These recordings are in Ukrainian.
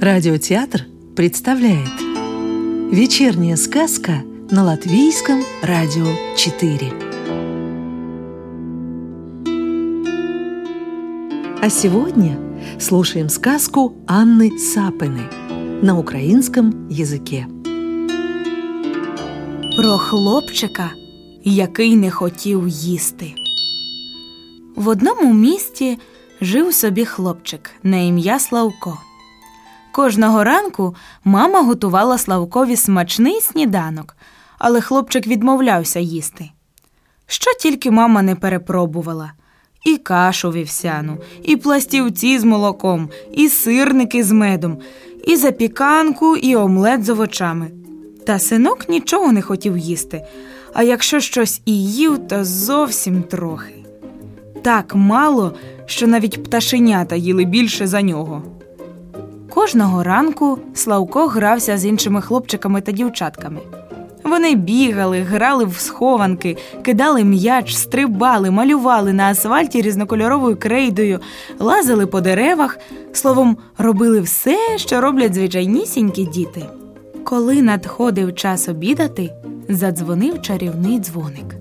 Радиотеатр представляет Вечерняя сказка на Латвийском радио 4 А сегодня слушаем сказку Анны Сапины на украинском языке Про хлопчика, який не хотів їсти. В одному місті жив собі хлопчик на ім'я Славко. Кожного ранку мама готувала Славкові смачний сніданок, але хлопчик відмовлявся їсти. Що тільки мама не перепробувала і кашу вівсяну, і пластівці з молоком, і сирники з медом, і запіканку, і омлет з овочами. Та синок нічого не хотів їсти, а якщо щось і їв, то зовсім трохи. Так мало, що навіть пташенята їли більше за нього. Кожного ранку Славко грався з іншими хлопчиками та дівчатками. Вони бігали, грали в схованки, кидали м'яч, стрибали, малювали на асфальті різнокольоровою крейдою, лазили по деревах, словом, робили все, що роблять звичайнісінькі діти. Коли надходив час обідати, задзвонив чарівний дзвоник.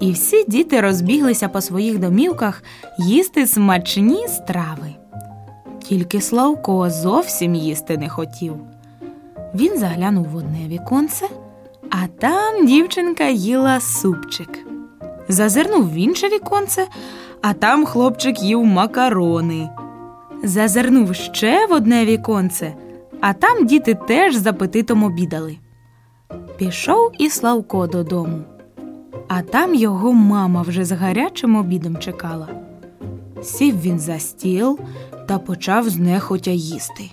І всі діти розбіглися по своїх домівках їсти смачні страви. Тільки Славко зовсім їсти не хотів. Він заглянув в одне віконце, а там дівчинка їла супчик. Зазирнув в інше віконце, а там хлопчик їв макарони. Зазирнув ще в одне віконце, а там діти теж з апетитом обідали. Пішов і Славко додому, а там його мама вже з гарячим обідом чекала. Сів він за стіл та почав знехотя їсти.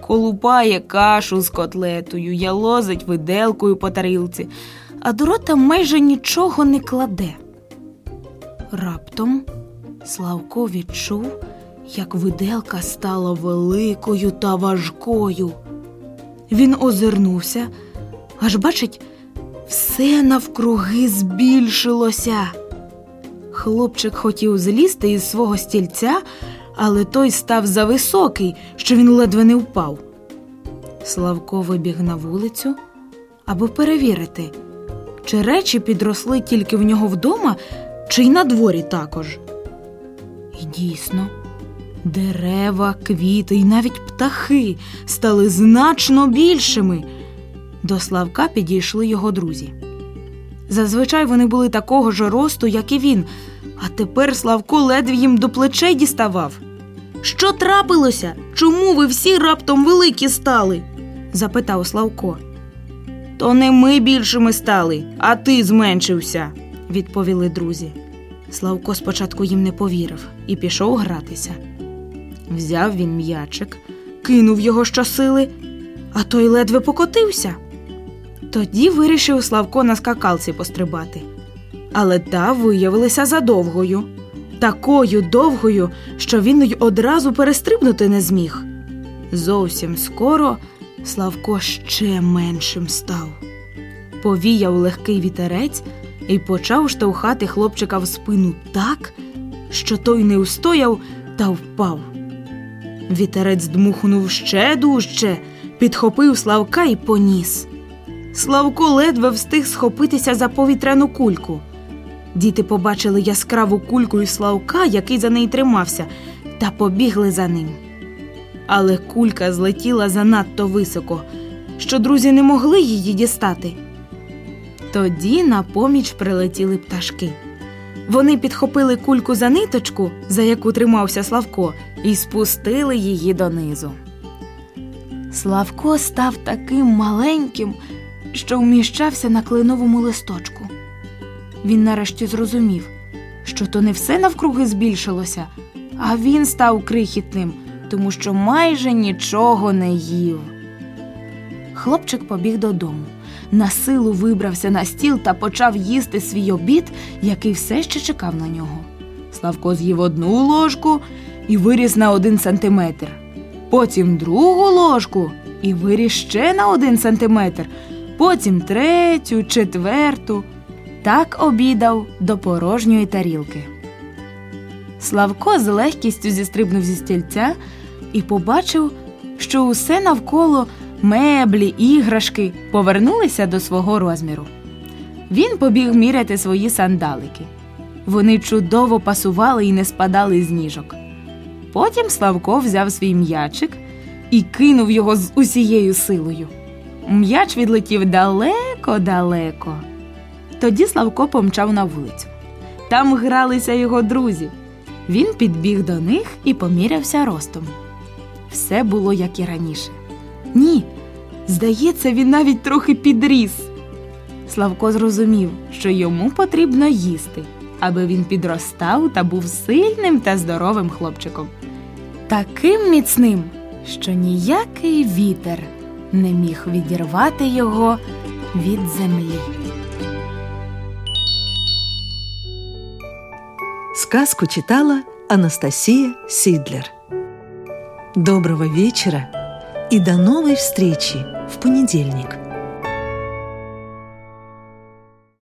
Колупає кашу з котлетою, ялозить виделкою по тарілці, а до рота майже нічого не кладе. Раптом Славко відчув, як виделка стала великою та важкою. Він озирнувся, аж бачить, все навкруги збільшилося. Хлопчик хотів злізти із свого стільця, але той став зависокий, що він ледве не впав. Славко вибіг на вулицю, аби перевірити, чи речі підросли тільки в нього вдома, чи й на дворі також. І дійсно, дерева, квіти і навіть птахи стали значно більшими. До Славка підійшли його друзі. Зазвичай вони були такого ж росту, як і він, а тепер Славко ледве їм до плечей діставав. Що трапилося? Чому ви всі раптом великі стали? запитав Славко. То не ми більшими стали, а ти зменшився, відповіли друзі. Славко спочатку їм не повірив і пішов гратися. Взяв він м'ячик, кинув його щосили, а той ледве покотився. Тоді вирішив Славко на скакалці пострибати. Але та виявилася задовгою, такою довгою, що він й одразу перестрибнути не зміг. Зовсім скоро Славко ще меншим став. Повіяв легкий вітерець і почав штовхати хлопчика в спину так, що той не устояв та впав. Вітерець дмухнув ще дужче, підхопив Славка і поніс. Славко ледве встиг схопитися за повітряну кульку. Діти побачили яскраву кульку і Славка, який за неї тримався, та побігли за ним. Але кулька злетіла занадто високо, що друзі не могли її дістати. Тоді на поміч прилетіли пташки. Вони підхопили кульку за ниточку, за яку тримався Славко, і спустили її донизу. Славко став таким маленьким, що вміщався на кленовому листочку. Він нарешті зрозумів, що то не все навкруги збільшилося, а він став крихітним, тому що майже нічого не їв. Хлопчик побіг додому, на силу вибрався на стіл та почав їсти свій обід, який все ще чекав на нього. Славко з'їв одну ложку і виріс на один сантиметр, потім другу ложку і виріс ще на один сантиметр, потім третю, четверту. Так обідав до порожньої тарілки. Славко з легкістю зістрибнув зі стільця і побачив, що усе навколо меблі, іграшки повернулися до свого розміру. Він побіг міряти свої сандалики. Вони чудово пасували і не спадали з ніжок. Потім Славко взяв свій м'ячик і кинув його з усією силою. М'яч відлетів далеко-далеко. Тоді Славко помчав на вулицю. Там гралися його друзі. Він підбіг до них і помірявся ростом. Все було як і раніше. Ні, здається, він навіть трохи підріс. Славко зрозумів, що йому потрібно їсти, аби він підростав та був сильним та здоровим хлопчиком. Таким міцним, що ніякий вітер не міг відірвати його від землі. Сказку читала Анастасия Сидлер. Доброго вечера и до новой встречи в понедельник.